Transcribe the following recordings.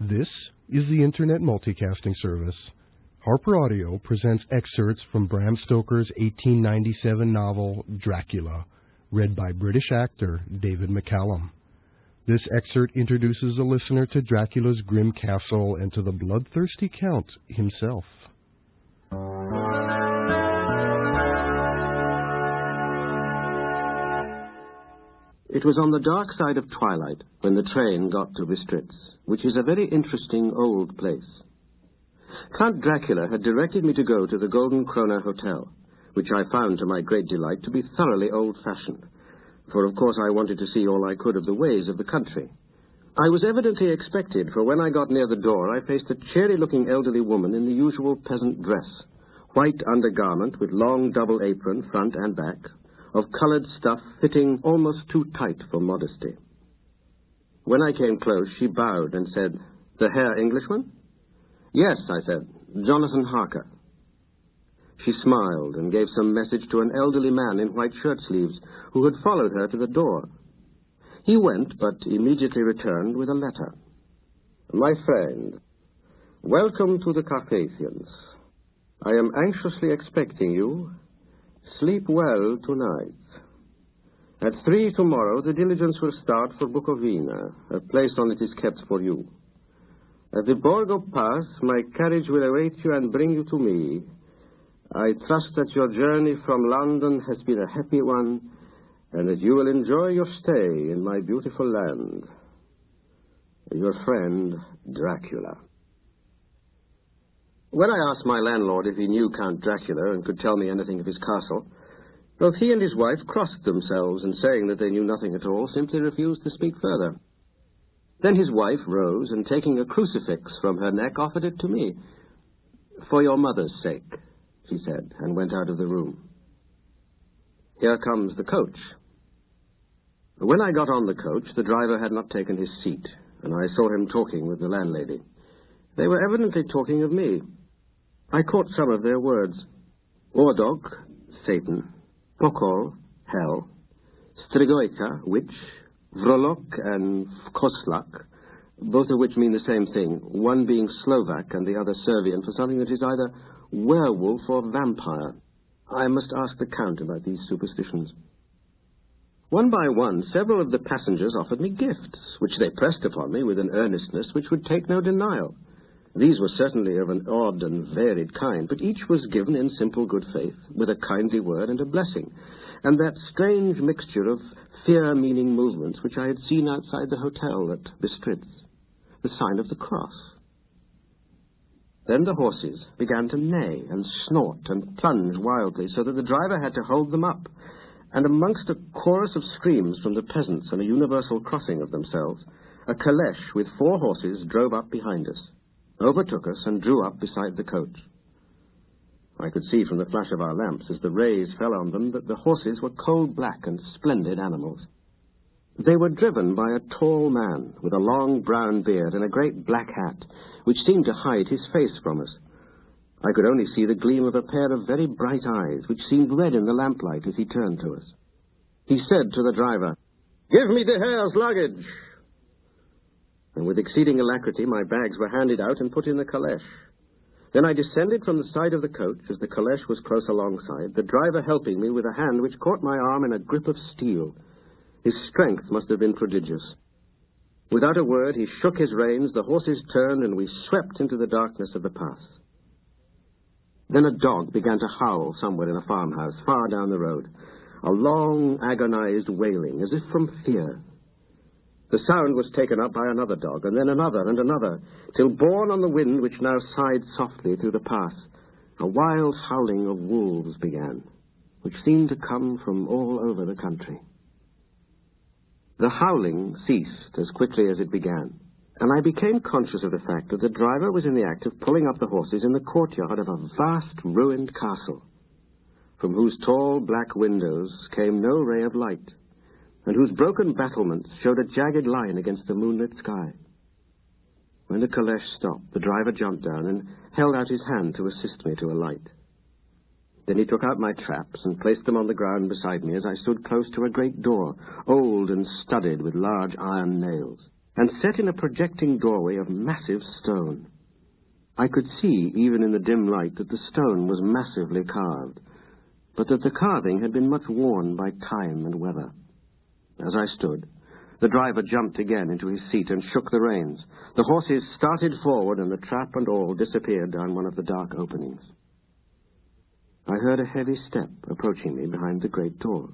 This is the Internet Multicasting Service. Harper Audio presents excerpts from Bram Stoker's 1897 novel Dracula, read by British actor David McCallum. This excerpt introduces the listener to Dracula's grim castle and to the bloodthirsty Count himself. It was on the dark side of twilight when the train got to Bistritz, which is a very interesting old place. Count Dracula had directed me to go to the Golden Krone Hotel, which I found to my great delight to be thoroughly old-fashioned, for of course I wanted to see all I could of the ways of the country. I was evidently expected, for when I got near the door I faced a cheery-looking elderly woman in the usual peasant dress, white undergarment with long double apron, front and back, of colored stuff fitting almost too tight for modesty. When I came close, she bowed and said, The Herr Englishman? Yes, I said, Jonathan Harker. She smiled and gave some message to an elderly man in white shirt sleeves who had followed her to the door. He went, but immediately returned with a letter. My friend, welcome to the Carpathians. I am anxiously expecting you Sleep well tonight. At three tomorrow, the diligence will start for Bukovina. A place on it is kept for you. At the Borgo Pass, my carriage will await you and bring you to me. I trust that your journey from London has been a happy one, and that you will enjoy your stay in my beautiful land. Your friend, Dracula. When I asked my landlord if he knew Count Dracula and could tell me anything of his castle, both he and his wife crossed themselves and saying that they knew nothing at all, simply refused to speak further. Then his wife rose and, taking a crucifix from her neck, offered it to me. For your mother's sake, she said, and went out of the room. Here comes the coach. When I got on the coach, the driver had not taken his seat, and I saw him talking with the landlady. They were evidently talking of me. I caught some of their words. Ordog, Satan. Pokol, hell. Stregoica, witch. Vrolok and Koslak, both of which mean the same thing, one being Slovak and the other Servian for something that is either werewolf or vampire. I must ask the Count about these superstitions. One by one, several of the passengers offered me gifts, which they pressed upon me with an earnestness which would take no denial. These were certainly of an odd and varied kind, but each was given in simple good faith, with a kindly word and a blessing, and that strange mixture of fear-meaning movements which I had seen outside the hotel at Bistritz, the sign of the cross. Then the horses began to neigh and snort and plunge wildly, so that the driver had to hold them up, and amongst a chorus of screams from the peasants and a universal crossing of themselves, a caleche with four horses drove up behind us overtook us, and drew up beside the coach. I could see from the flash of our lamps as the rays fell on them that the horses were coal black and splendid animals. They were driven by a tall man with a long brown beard and a great black hat, which seemed to hide his face from us. I could only see the gleam of a pair of very bright eyes, which seemed red in the lamplight as he turned to us. He said to the driver, Give me the Herr's luggage and with exceeding alacrity my bags were handed out and put in the caleche. Then I descended from the side of the coach as the caleche was close alongside, the driver helping me with a hand which caught my arm in a grip of steel. His strength must have been prodigious. Without a word, he shook his reins, the horses turned, and we swept into the darkness of the pass. Then a dog began to howl somewhere in a farmhouse far down the road, a long, agonized wailing, as if from fear. The sound was taken up by another dog, and then another and another, till borne on the wind which now sighed softly through the pass, a wild howling of wolves began, which seemed to come from all over the country. The howling ceased as quickly as it began, and I became conscious of the fact that the driver was in the act of pulling up the horses in the courtyard of a vast ruined castle, from whose tall black windows came no ray of light and whose broken battlements showed a jagged line against the moonlit sky. When the caleche stopped, the driver jumped down and held out his hand to assist me to alight. Then he took out my traps and placed them on the ground beside me as I stood close to a great door, old and studded with large iron nails. and set in a projecting doorway of massive stone. I could see, even in the dim light, that the stone was massively carved, but that the carving had been much worn by time and weather. As I stood, the driver jumped again into his seat and shook the reins. The horses started forward, and the trap and all disappeared down one of the dark openings. I heard a heavy step approaching me behind the great door,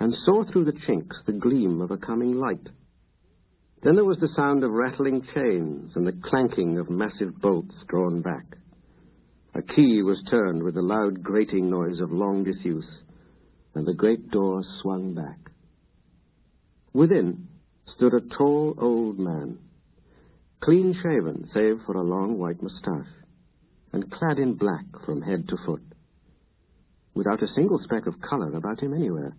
and saw through the chinks the gleam of a coming light. Then there was the sound of rattling chains and the clanking of massive bolts drawn back. A key was turned with the loud grating noise of long disuse, and the great door swung back. Within stood a tall old man, clean shaven save for a long white moustache, and clad in black from head to foot, without a single speck of color about him anywhere.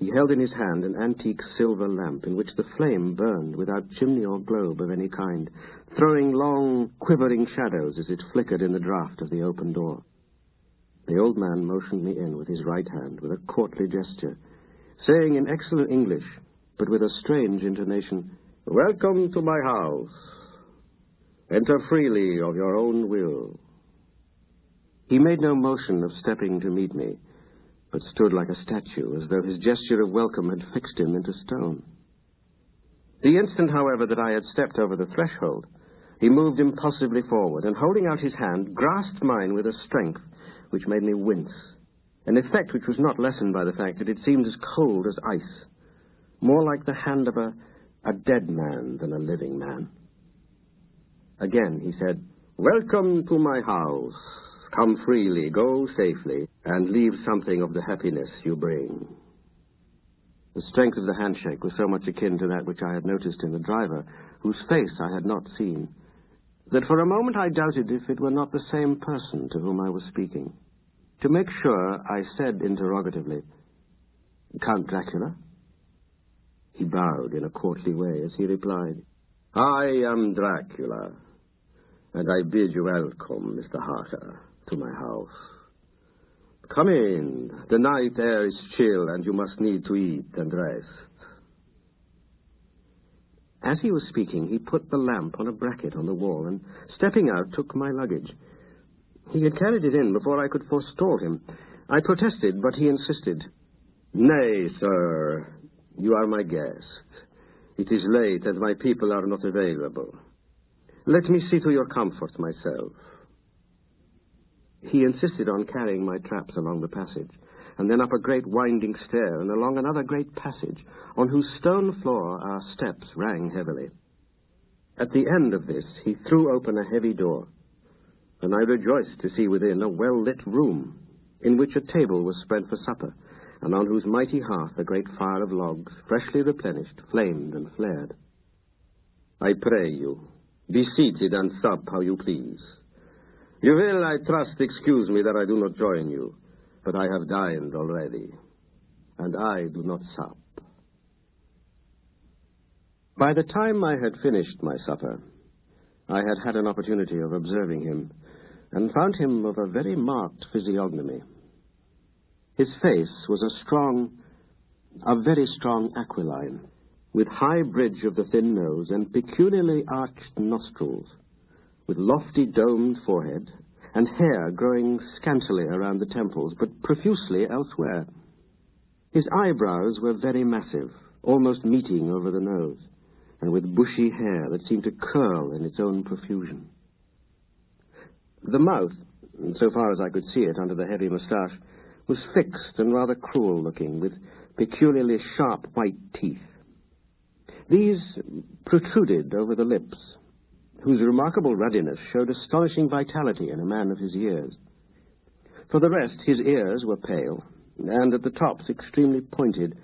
He held in his hand an antique silver lamp in which the flame burned without chimney or globe of any kind, throwing long, quivering shadows as it flickered in the draught of the open door. The old man motioned me in with his right hand with a courtly gesture, saying in excellent English, but with a strange intonation, Welcome to my house. Enter freely of your own will. He made no motion of stepping to meet me, but stood like a statue, as though his gesture of welcome had fixed him into stone. The instant, however, that I had stepped over the threshold, he moved impulsively forward, and holding out his hand, grasped mine with a strength which made me wince, an effect which was not lessened by the fact that it seemed as cold as ice, more like the hand of a, a dead man than a living man. Again he said, Welcome to my house. Come freely, go safely, and leave something of the happiness you bring. The strength of the handshake was so much akin to that which I had noticed in the driver, whose face I had not seen, that for a moment I doubted if it were not the same person to whom I was speaking. To make sure, I said interrogatively, Count Dracula? He bowed in a courtly way as he replied, I am Dracula, and I bid you welcome, Mr. Harker, to my house. Come in. The night air is chill, and you must need to eat and rest. As he was speaking, he put the lamp on a bracket on the wall and, stepping out, took my luggage. He had carried it in before I could forestall him. I protested, but he insisted. Nay, sir, you are my guest. It is late, and my people are not available. Let me see to your comfort myself. He insisted on carrying my traps along the passage, and then up a great winding stair, and along another great passage, on whose stone floor our steps rang heavily. At the end of this, he threw open a heavy door, and I rejoiced to see within a well-lit room, in which a table was spread for supper, and on whose mighty hearth a great fire of logs, freshly replenished, flamed and flared. I pray you, be seated and sup how you please. You will, I trust, excuse me that I do not join you, but I have dined already, and I do not sup. By the time I had finished my supper, I had had an opportunity of observing him, and found him of a very marked physiognomy. His face was a strong, a very strong aquiline, with high bridge of the thin nose and peculiarly arched nostrils, with lofty domed forehead, and hair growing scantily around the temples, but profusely elsewhere. His eyebrows were very massive, almost meeting over the nose, and with bushy hair that seemed to curl in its own profusion. The mouth, so far as I could see it under the heavy moustache, was fixed and rather cruel looking, with peculiarly sharp white teeth. These protruded over the lips, whose remarkable ruddiness showed astonishing vitality in a man of his years. For the rest, his ears were pale, and at the tops extremely pointed.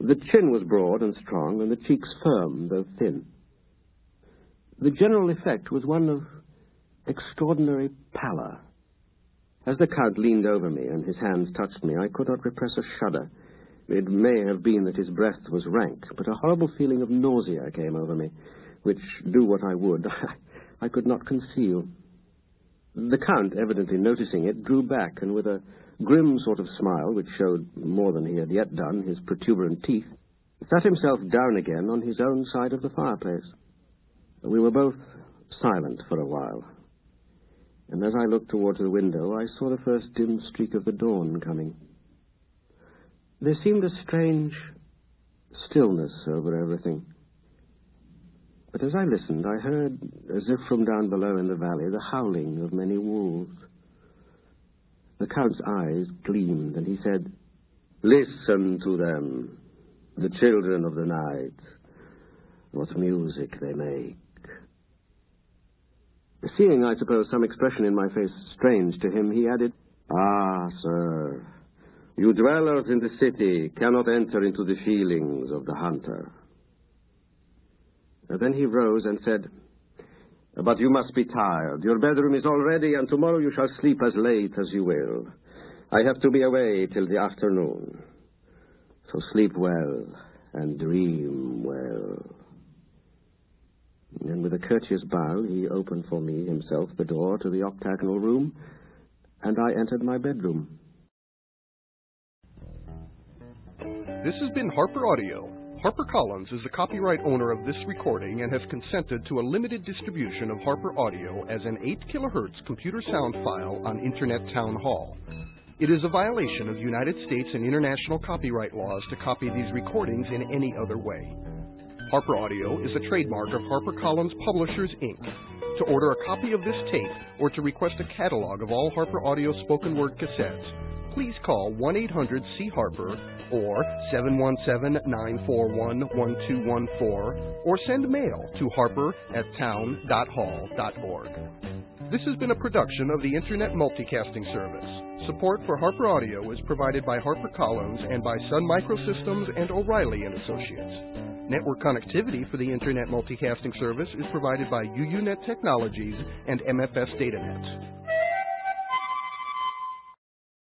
The chin was broad and strong, and the cheeks firm, though thin. The general effect was one of extraordinary pallor. As the Count leaned over me and his hands touched me, I could not repress a shudder. It may have been that his breath was rank, but a horrible feeling of nausea came over me, which, do what I would, I could not conceal. The Count, evidently noticing it, drew back, and with a grim sort of smile, which showed more than he had yet done, his protuberant teeth, sat himself down again on his own side of the fireplace. We were both silent for a while. And as I looked towards the window, I saw the first dim streak of the dawn coming. There seemed a strange stillness over everything. But as I listened, I heard, as if from down below in the valley, the howling of many wolves. The Count's eyes gleamed, and he said, Listen to them, the children of the night. What music they make. Seeing, I suppose, some expression in my face strange to him, he added, Ah, sir, you dwellers in the city cannot enter into the feelings of the hunter. Then he rose and said, But you must be tired. Your bedroom is all ready, and tomorrow you shall sleep as late as you will. I have to be away till the afternoon. So sleep well and dream well. Courteous bow, he opened for me himself the door to the octagonal room, and I entered my bedroom. This has been Harper Audio. HarperCollins is the copyright owner of this recording and has consented to a limited distribution of Harper Audio as an 8 kHz computer sound file on Internet Town Hall. It is a violation of United States and international copyright laws to copy these recordings in any other way. Harper Audio is a trademark of HarperCollins Publishers, Inc. To order a copy of this tape or to request a catalog of all Harper Audio spoken word cassettes, please call 1 800 C Harper or 717 941 1214 or send mail to harper at town.hall.org. This has been a production of the Internet Multicasting Service. Support for Harper Audio is provided by HarperCollins and by Sun Microsystems and O'Reilly and Associates. Network connectivity for the Internet Multicasting Service is provided by UUNet Technologies and MFS DataNet.